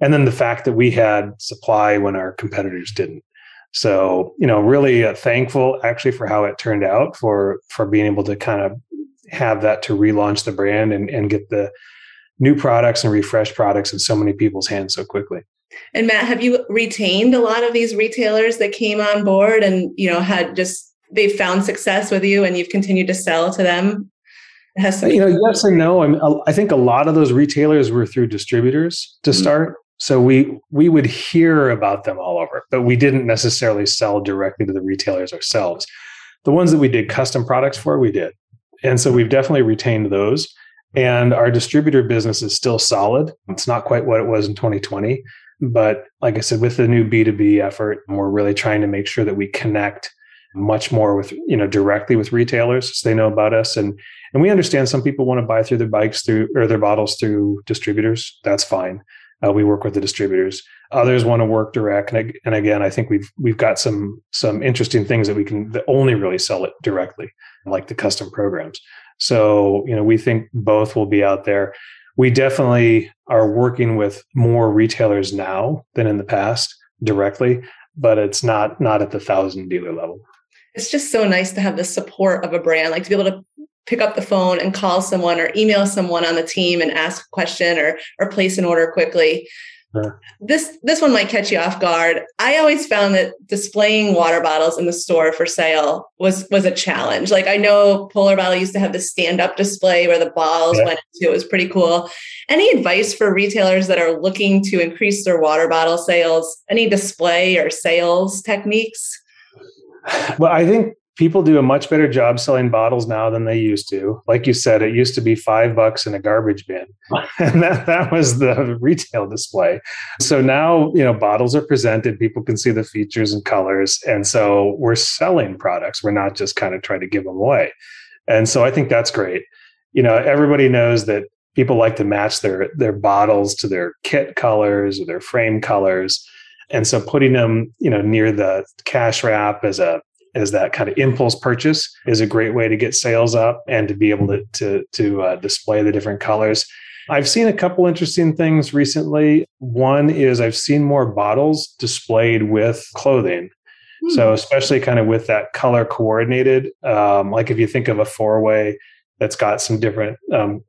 And then the fact that we had supply when our competitors didn't. So, you know, really uh, thankful actually for how it turned out for, for being able to kind of have that to relaunch the brand and, and get the new products and refresh products in so many people's hands so quickly. And Matt, have you retained a lot of these retailers that came on board and you know had just they've found success with you and you've continued to sell to them? You know, yes and no. I, mean, I think a lot of those retailers were through distributors to mm-hmm. start. So we we would hear about them all over, but we didn't necessarily sell directly to the retailers ourselves. The ones that we did custom products for, we did. And so we've definitely retained those. And our distributor business is still solid. It's not quite what it was in 2020, but like I said, with the new B2B effort, we're really trying to make sure that we connect much more with, you know, directly with retailers so they know about us. And and we understand some people want to buy through their bikes through or their bottles through distributors. That's fine. Uh, we work with the distributors. Others want to work direct, and, and again, I think we've we've got some some interesting things that we can that only really sell it directly, like the custom programs. So you know, we think both will be out there we definitely are working with more retailers now than in the past directly, but it's not not at the thousand dealer level. It's just so nice to have the support of a brand, like to be able to pick up the phone and call someone or email someone on the team and ask a question or or place an order quickly. This this one might catch you off guard. I always found that displaying water bottles in the store for sale was was a challenge. Like I know Polar Bottle used to have this stand up display where the bottles yeah. went into. It was pretty cool. Any advice for retailers that are looking to increase their water bottle sales? Any display or sales techniques? Well, I think people do a much better job selling bottles now than they used to. Like you said, it used to be five bucks in a garbage bin, and that, that was the retail display. So now, you know, bottles are presented, people can see the features and colors. And so we're selling products. We're not just kind of trying to give them away. And so I think that's great. You know, everybody knows that people like to match their their bottles to their kit colors or their frame colors. And so putting them, you know, near the cash wrap as a as that kind of impulse purchase is a great way to get sales up and to be able to to, to uh, display the different colors. I've seen a couple interesting things recently. One is I've seen more bottles displayed with clothing. Hmm. So, especially kind of with that color coordinated, um, like if you think of a four way that's got some different um,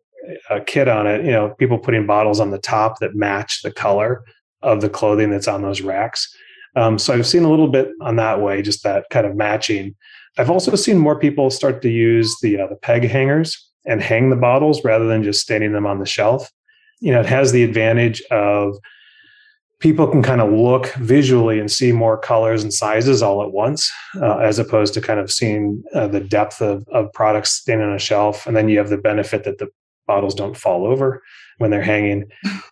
kit on it, you know, people putting bottles on the top that match the color of the clothing that's on those racks. Um, so I've seen a little bit on that way, just that kind of matching. I've also seen more people start to use the uh, the peg hangers and hang the bottles rather than just standing them on the shelf. You know, it has the advantage of people can kind of look visually and see more colors and sizes all at once, uh, as opposed to kind of seeing uh, the depth of, of products standing on a shelf. And then you have the benefit that the bottles don't fall over when they're hanging.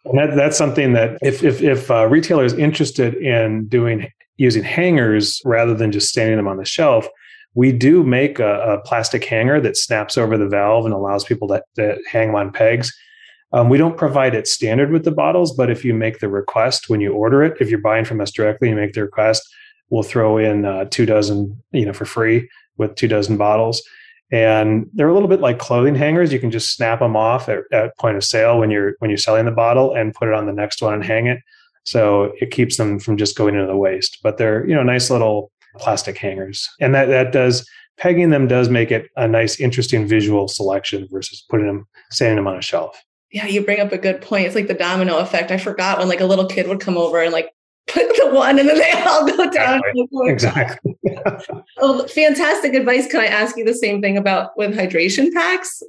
And that, that's something that if if, if uh, retailer is interested in doing using hangers rather than just standing them on the shelf, we do make a, a plastic hanger that snaps over the valve and allows people to, to hang on pegs. Um, we don't provide it standard with the bottles, but if you make the request when you order it, if you're buying from us directly, you make the request, we'll throw in uh, two dozen, you know, for free with two dozen bottles. And they're a little bit like clothing hangers. You can just snap them off at, at point of sale when you're when you're selling the bottle and put it on the next one and hang it. So it keeps them from just going into the waste. But they're you know nice little plastic hangers, and that that does pegging them does make it a nice, interesting visual selection versus putting them standing them on a shelf yeah, you bring up a good point. It's like the domino effect. I forgot when like a little kid would come over and like put the one and then they all go down. Exactly. oh, fantastic advice. Can I ask you the same thing about with hydration packs?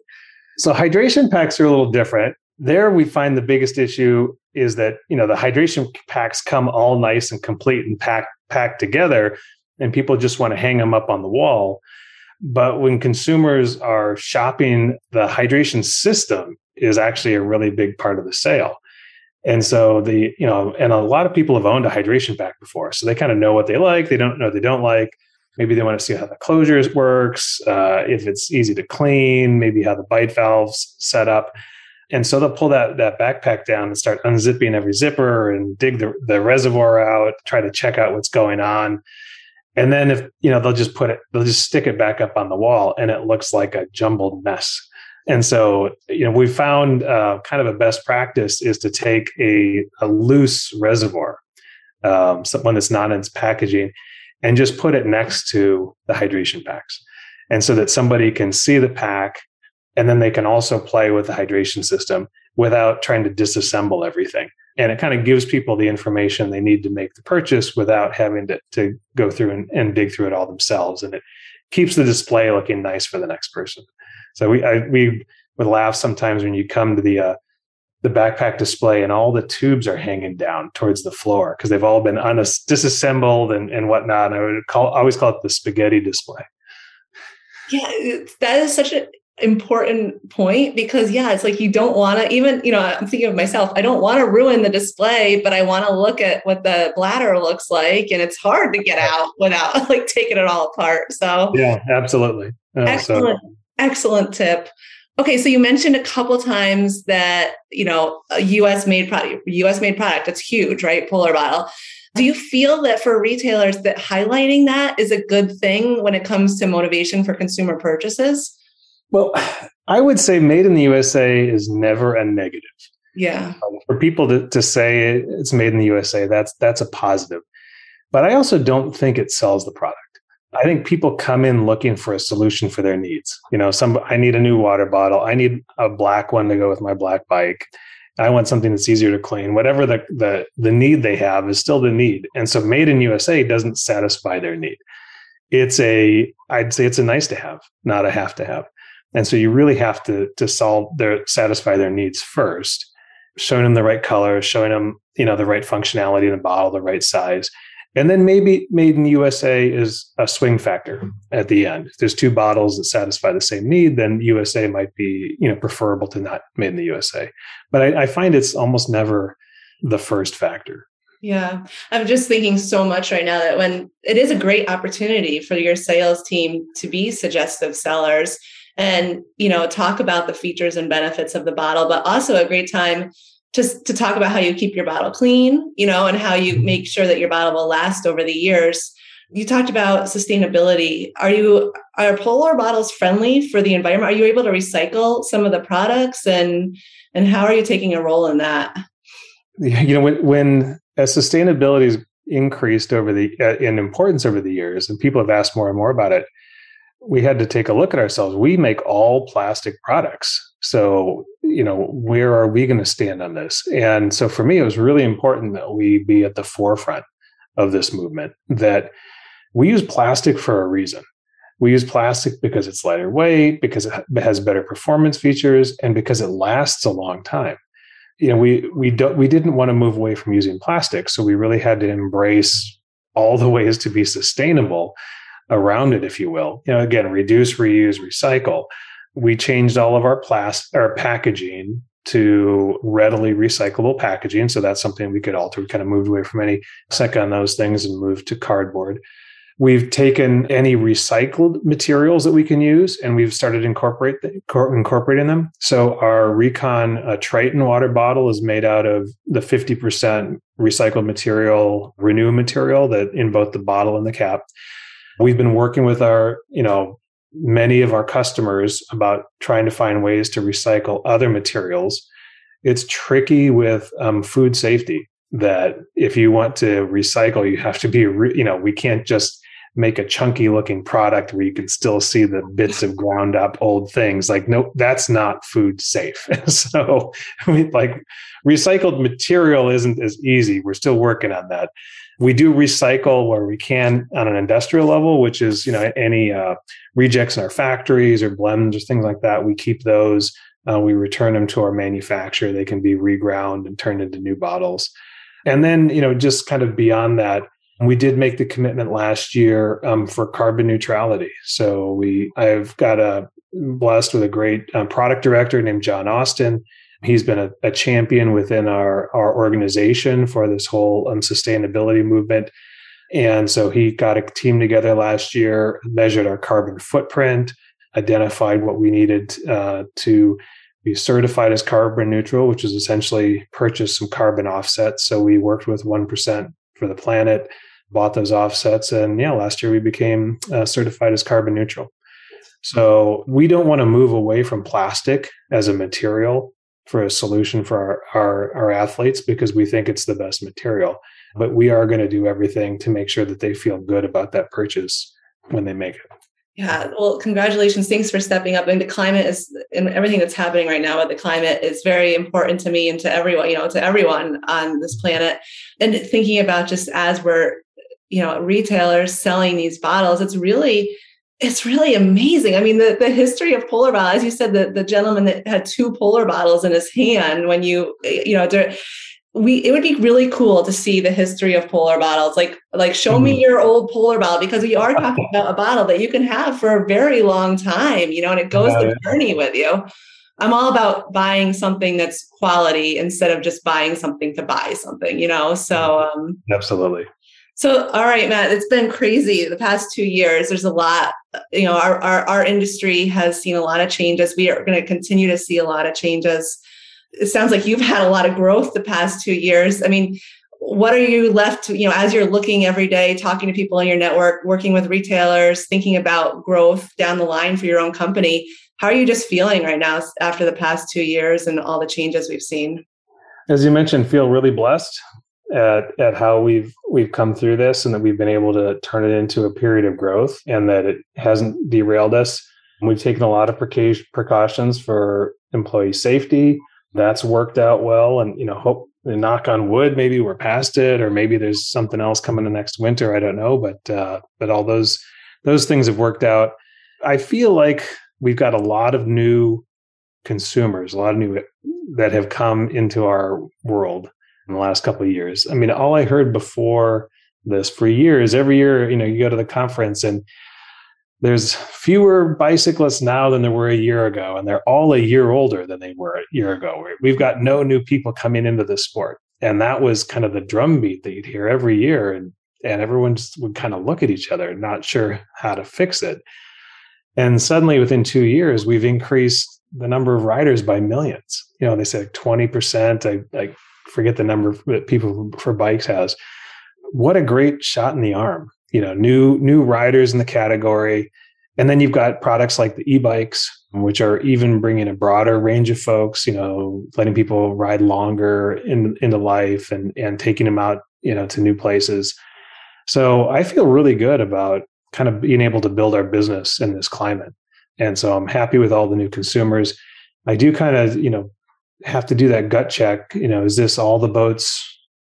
So hydration packs are a little different. There we find the biggest issue is that, you know, the hydration packs come all nice and complete and packed packed together and people just want to hang them up on the wall. But when consumers are shopping the hydration system, is actually a really big part of the sale. And so the, you know, and a lot of people have owned a hydration pack before. So they kind of know what they like, they don't know they don't like. Maybe they want to see how the closures works, uh, if it's easy to clean, maybe how the bite valves set up. And so they'll pull that that backpack down and start unzipping every zipper and dig the, the reservoir out, try to check out what's going on. And then if you know, they'll just put it, they'll just stick it back up on the wall and it looks like a jumbled mess. And so, you know, we found uh, kind of a best practice is to take a, a loose reservoir, um, that's not in its packaging, and just put it next to the hydration packs. And so that somebody can see the pack and then they can also play with the hydration system without trying to disassemble everything. And it kind of gives people the information they need to make the purchase without having to, to go through and, and dig through it all themselves. And it keeps the display looking nice for the next person. So we I, we would laugh sometimes when you come to the uh, the backpack display and all the tubes are hanging down towards the floor because they've all been unas- disassembled and, and whatnot. And I would call always call it the spaghetti display. Yeah, that is such an important point because yeah, it's like you don't want to even you know I'm thinking of myself. I don't want to ruin the display, but I want to look at what the bladder looks like, and it's hard to get out without like taking it all apart. So yeah, absolutely. Uh, Excellent. So Excellent tip. Okay, so you mentioned a couple times that you know a U.S. made product, U.S. made product. That's huge, right? Polar bottle. Do you feel that for retailers that highlighting that is a good thing when it comes to motivation for consumer purchases? Well, I would say made in the USA is never a negative. Yeah. Um, for people to, to say it's made in the USA, that's that's a positive. But I also don't think it sells the product. I think people come in looking for a solution for their needs. You know, some I need a new water bottle. I need a black one to go with my black bike. I want something that's easier to clean. Whatever the the the need they have is still the need. And so made in USA doesn't satisfy their need. It's a I'd say it's a nice to have, not a have to have. And so you really have to to solve their satisfy their needs first, showing them the right color, showing them, you know, the right functionality in the bottle, the right size and then maybe made in the USA is a swing factor at the end. If there's two bottles that satisfy the same need, then USA might be, you know, preferable to not made in the USA. But I, I find it's almost never the first factor. Yeah. I'm just thinking so much right now that when it is a great opportunity for your sales team to be suggestive sellers and, you know, talk about the features and benefits of the bottle, but also a great time just to talk about how you keep your bottle clean, you know, and how you mm-hmm. make sure that your bottle will last over the years. You talked about sustainability. Are you are polar bottles friendly for the environment? Are you able to recycle some of the products and and how are you taking a role in that? You know, when when as sustainability has increased over the uh, in importance over the years, and people have asked more and more about it, we had to take a look at ourselves. We make all plastic products. So, you know, where are we going to stand on this? And so for me, it was really important that we be at the forefront of this movement, that we use plastic for a reason. We use plastic because it's lighter weight, because it has better performance features, and because it lasts a long time. You know, we we don't we didn't want to move away from using plastic, so we really had to embrace all the ways to be sustainable around it, if you will. You know, again, reduce, reuse, recycle. We changed all of our plastic our packaging to readily recyclable packaging. So that's something we could alter. We kind of moved away from any sec on those things and moved to cardboard. We've taken any recycled materials that we can use and we've started incorporate incorporating them. So our Recon uh, Tritan water bottle is made out of the 50% recycled material, renew material that in both the bottle and the cap. We've been working with our, you know, many of our customers about trying to find ways to recycle other materials. It's tricky with um, food safety that if you want to recycle, you have to be, re- you know, we can't just make a chunky looking product where you can still see the bits of ground up old things. Like no that's not food safe. So like recycled material isn't as easy. We're still working on that we do recycle where we can on an industrial level, which is you know any uh, rejects in our factories or blends or things like that. We keep those. Uh, we return them to our manufacturer. They can be reground and turned into new bottles. And then you know just kind of beyond that, we did make the commitment last year um, for carbon neutrality. So we I've got a blessed with a great uh, product director named John Austin He's been a, a champion within our, our organization for this whole sustainability movement. And so he got a team together last year, measured our carbon footprint, identified what we needed uh, to be certified as carbon neutral, which is essentially purchase some carbon offsets. So we worked with 1% for the planet, bought those offsets. And yeah, last year we became uh, certified as carbon neutral. So we don't want to move away from plastic as a material for a solution for our, our, our athletes because we think it's the best material. But we are going to do everything to make sure that they feel good about that purchase when they make it. Yeah, well, congratulations. Thanks for stepping up. And the climate is, and everything that's happening right now with the climate is very important to me and to everyone, you know, to everyone on this planet. And thinking about just as we're, you know, retailers selling these bottles, it's really it's really amazing. I mean, the, the history of polar bottle, as you said, the, the gentleman that had two polar bottles in his hand when you, you know, we it would be really cool to see the history of polar bottles. Like, like show mm-hmm. me your old polar bottle because we are talking about a bottle that you can have for a very long time, you know, and it goes the journey with you. I'm all about buying something that's quality instead of just buying something to buy something, you know. So mm-hmm. um absolutely. So, all right, Matt, it's been crazy the past two years. There's a lot, you know, our, our, our industry has seen a lot of changes. We are going to continue to see a lot of changes. It sounds like you've had a lot of growth the past two years. I mean, what are you left to, you know, as you're looking every day, talking to people in your network, working with retailers, thinking about growth down the line for your own company? How are you just feeling right now after the past two years and all the changes we've seen? As you mentioned, feel really blessed at at how we've we've come through this and that we've been able to turn it into a period of growth and that it hasn't derailed us. We've taken a lot of precautions for employee safety. That's worked out well, and you know, hope knock on wood, maybe we're past it, or maybe there's something else coming the next winter. I don't know, but uh, but all those those things have worked out. I feel like we've got a lot of new consumers, a lot of new that have come into our world in the last couple of years. I mean, all I heard before this for years, every year, you know, you go to the conference and there's fewer bicyclists now than there were a year ago, and they're all a year older than they were a year ago. We've got no new people coming into the sport. And that was kind of the drumbeat that you'd hear every year. And, and everyone would kind of look at each other, not sure how to fix it. And suddenly, within two years, we've increased the number of riders by millions. You know, they said 20%. I, I forget the number that PeopleForBikes has. What a great shot in the arm! You know, new new riders in the category, and then you've got products like the e-bikes, which are even bringing a broader range of folks. You know, letting people ride longer in, into life and and taking them out you know, to new places. So I feel really good about kind of being able to build our business in this climate. And so I'm happy with all the new consumers. I do kind of, you know, have to do that gut check. You know, is this all the boats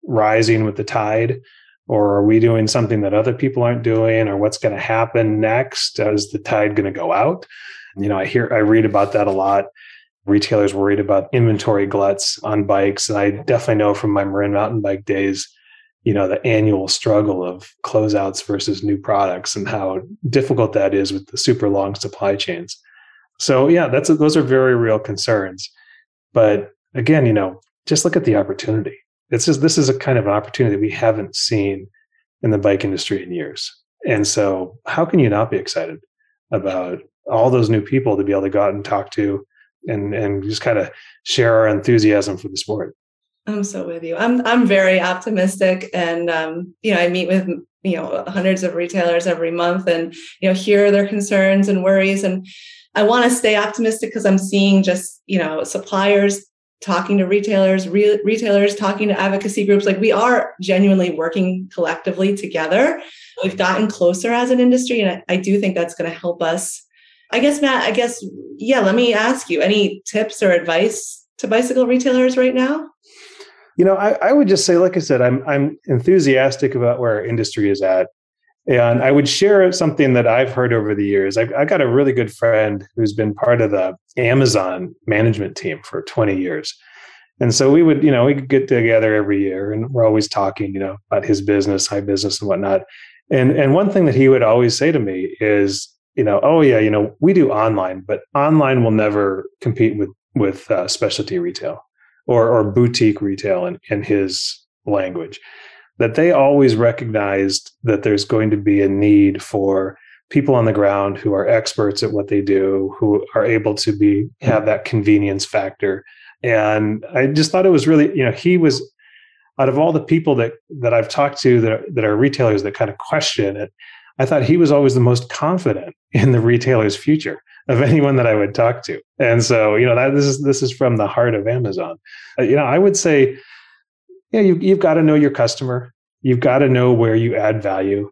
rising with the tide? Or are we doing something that other people aren't doing? Or what's going to happen next? Is the tide going to go out? You know, I hear, I read about that a lot. Retailers worried about inventory gluts on bikes. And I definitely know from my Marin mountain bike days, you know, the annual struggle of closeouts versus new products and how difficult that is with the super long supply chains. So yeah, that's those are very real concerns. But again, you know, just look at the opportunity. This is this is a kind of an opportunity we haven't seen in the bike industry in years. And so how can you not be excited about all those new people to be able to go out and talk to and and just kind of share our enthusiasm for the sport? I'm so with you. I'm I'm very optimistic, and um, you know, I meet with you know hundreds of retailers every month, and you know, hear their concerns and worries, and I want to stay optimistic because I'm seeing just you know suppliers talking to retailers, re- retailers talking to advocacy groups. Like we are genuinely working collectively together. We've gotten closer as an industry, and I, I do think that's going to help us. I guess Matt. I guess yeah. Let me ask you: any tips or advice to bicycle retailers right now? You know, I, I would just say, like I said, I'm I'm enthusiastic about where our industry is at. And I would share something that I've heard over the years. I, I got a really good friend who's been part of the Amazon management team for 20 years. And so we would, you know, we could get together every year and we're always talking, you know, about his business, high business and whatnot. And and one thing that he would always say to me is, you know, oh yeah, you know, we do online, but online will never compete with with uh, specialty retail or, or boutique retail in, in his language, that they always recognized that there's going to be a need for people on the ground who are experts at what they do, who are able to be have that convenience factor. And I just thought it was really, you know, he was out of all the people that that I've talked to that that are retailers that kind of question it, I thought he was always the most confident in the retailer's future of anyone that I would talk to. And so, you know, that this is this is from the heart of Amazon. Uh, you know, I would say, yeah, you, you've got to know your customer. You've got to know where you add value.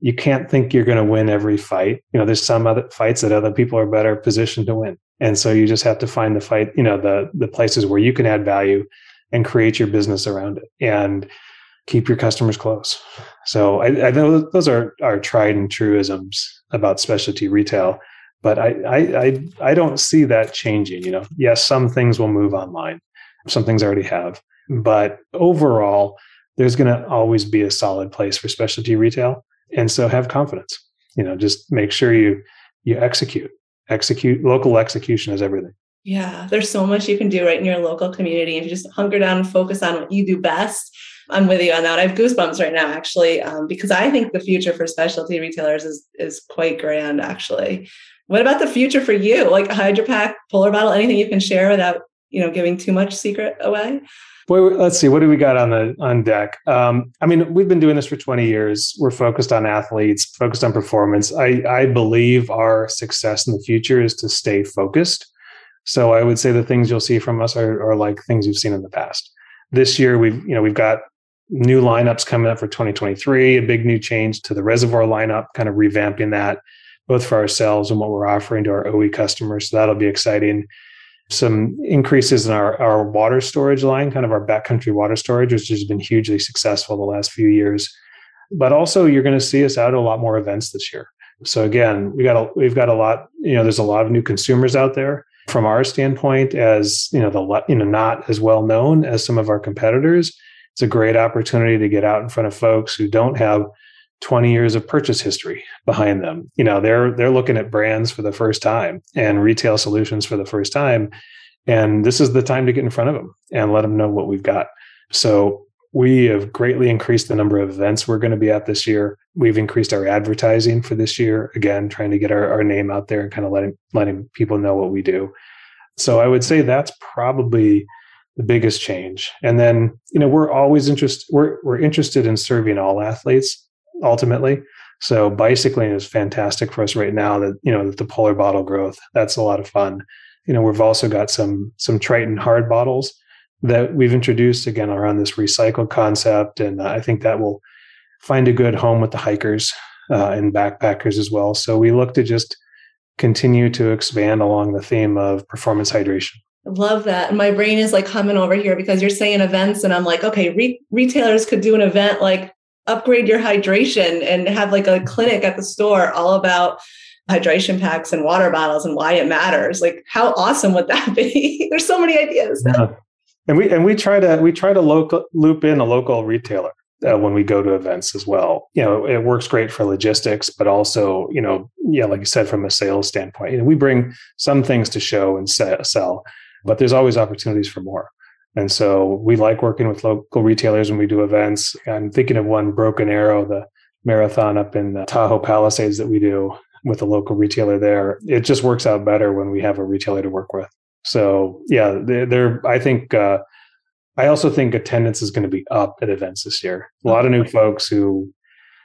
You can't think you're going to win every fight. You know, there's some other fights that other people are better positioned to win. And so you just have to find the fight, you know, the the places where you can add value and create your business around it and keep your customers close. So I, I know those are are tried and truisms about specialty retail but I, I, I I don't see that changing. You know, yes, some things will move online, some things already have, but overall, there's going to always be a solid place for specialty retail, and so have confidence. You know, just make sure you you execute. Execute local execution is everything. Yeah, there's so much you can do right in your local community if you just hunker down and focus on what you do best. I'm with you on that. I have goosebumps right now, actually, um, because I think the future for specialty retailers is is quite grand. Actually, what about the future for you? Like a HydraPak, Polar Bottle, anything you can share without, you know, giving too much secret away? Boy, let's see. What do we got on the on deck? Um, I mean, we've been doing this for 20 years. We're focused on athletes, focused on performance. I, I believe our success in the future is to stay focused. So I would say the things you'll see from us are, are like things you've seen in the past. This year, we've you know we've got new lineups coming up for 2023. A big new change to the reservoir lineup, kind of revamping that both for ourselves and what we're offering to our OE customers. So that'll be exciting. Some increases in our, our water storage line, kind of our backcountry water storage, which has been hugely successful the last few years. But also, you're going to see us out at a lot more events this year. So again, we got a, we've got a lot. You know, there's a lot of new consumers out there. From our standpoint, as you know, the you know not as well known as some of our competitors, it's a great opportunity to get out in front of folks who don't have 20 years of purchase history behind them. You know, they're they're looking at brands for the first time and retail solutions for the first time. And this is the time to get in front of them and let them know what we've got. So we have greatly increased the number of events we're going to be at this year. We've increased our advertising for this year, again, trying to get our, our name out there and kind of letting letting people know what we do. So I would say that's probably the biggest change. And then, you know, we're always interested we're we're interested in serving all athletes ultimately. So bicycling is fantastic for us right now. That you know the polar bottle growth that's a lot of fun. You know we've also got some some Tritan hard bottles that we've introduced again around this recycle concept. And I think that will find a good home with the hikers uh, and backpackers as well. So we look to just continue to expand along the theme of performance hydration. Love that. My brain is like humming over here because you're saying events, and I'm like, okay, re- retailers could do an event like upgrade your hydration and have like a clinic at the store all about hydration packs and water bottles and why it matters. Like, how awesome would that be? There's so many ideas. Yeah. And we and we try to we try to local loop in a local retailer uh, when we go to events as well. You know, it works great for logistics, but also, you know, yeah, like you said, from a sales standpoint, you know, we bring some things to show and sell, but there's always opportunities for more. And so we like working with local retailers when we do events. I'm thinking of one Broken Arrow, the marathon up in Tahoe Palisades that we do with a local retailer there. It just works out better when we have a retailer to work with. So yeah, they're, I think, uh, I also think attendance is going to be up at events this year. A lot of new folks who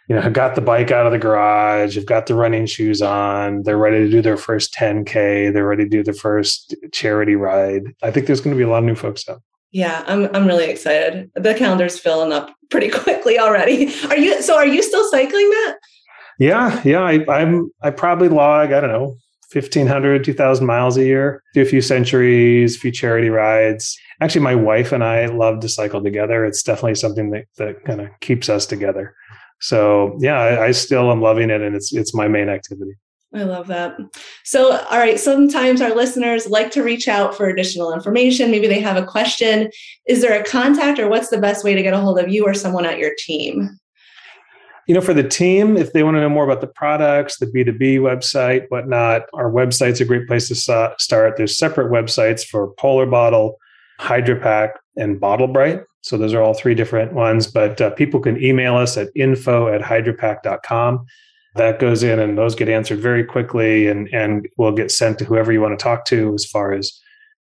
you know, have got the bike out of the garage, have got the running shoes on, they're ready to do their first 10K, they're ready to do their first charity ride. I think there's going to be a lot of new folks out. Yeah, I'm I'm really excited. The calendar's filling up pretty quickly already. Are you so are you still cycling that? Yeah, yeah. I, I'm I probably log, I don't know, 1500 2000 miles a year do a few centuries a few charity rides actually my wife and i love to cycle together it's definitely something that, that kind of keeps us together so yeah, I, I still am loving it, and it's it's my main activity. I love that. So, all right, sometimes our listeners like to reach out for additional information. Maybe they have a question. Is there a contact, or what's the best way to get a hold of you or someone at your team? You know, for the team, if they want to know more about the products, the B2B website, whatnot, our website's a great place to start. There's separate websites for Polar Bottle, HydraPak, and Bottle Bright. So those are all three different ones, but uh, people can email us at info at hydrapak.com. That goes in and those get answered very quickly and, and will get sent to whoever you want to talk to as far as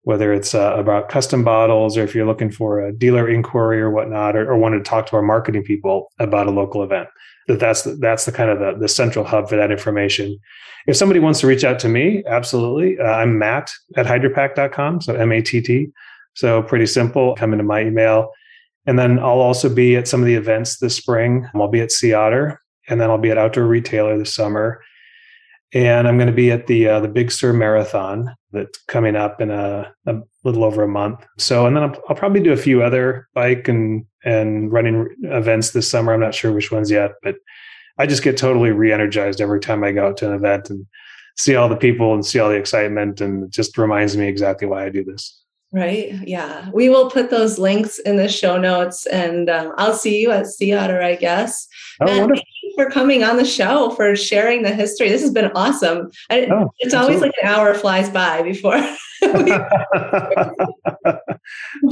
whether it's uh, about custom bottles or if you're looking for a dealer inquiry or whatnot, or, or wanted to talk to our marketing people about a local event. That that's the, that's the kind of the, the central hub for that information. If somebody wants to reach out to me, absolutely. Uh, I'm Matt at hydrapak.com. So M A T T. So pretty simple. Come into my email. And then I'll also be at some of the events this spring. I'll be at Sea Otter, and then I'll be at Outdoor Retailer this summer. And I'm going to be at the uh, the Big Sur Marathon that's coming up in a, a little over a month. So, and then I'll, I'll, probably do a few other bike and and running events this summer. I'm not sure which ones yet, but I just get totally re-energized every time I go out to an event and see all the people and see all the excitement, and it just reminds me exactly why I do this. Right. Yeah. We will put those links in the show notes and um, I'll see you at Sea Otter, I guess. Oh, thank you for coming on the show, for sharing the history. This has been awesome. I, oh, it's always like an hour flies by before. well,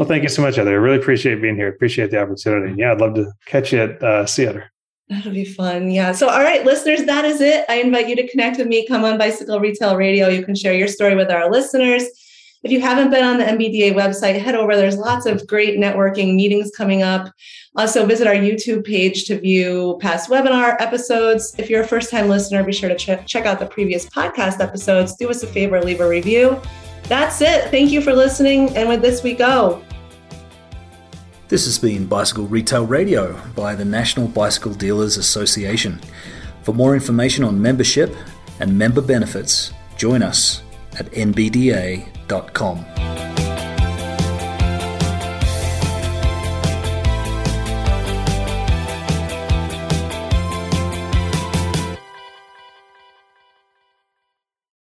thank you so much, Heather. I really appreciate being here. Appreciate the opportunity. Yeah, I'd love to catch you at uh, Sea Otter. That'll be fun. Yeah. So, all right, listeners, that is it. I invite you to connect with me. Come on Bicycle Retail Radio. You can share your story with our listeners. If you haven't been on the NBDA website, head over. There's lots of great networking meetings coming up. Also, visit our YouTube page to view past webinar episodes. If you're a first time listener, be sure to ch- check out the previous podcast episodes. Do us a favor, leave a review. That's it. Thank you for listening. And with this, we go. This has been Bicycle Retail Radio by the National Bicycle Dealers Association. For more information on membership and member benefits, join us at nbda.com.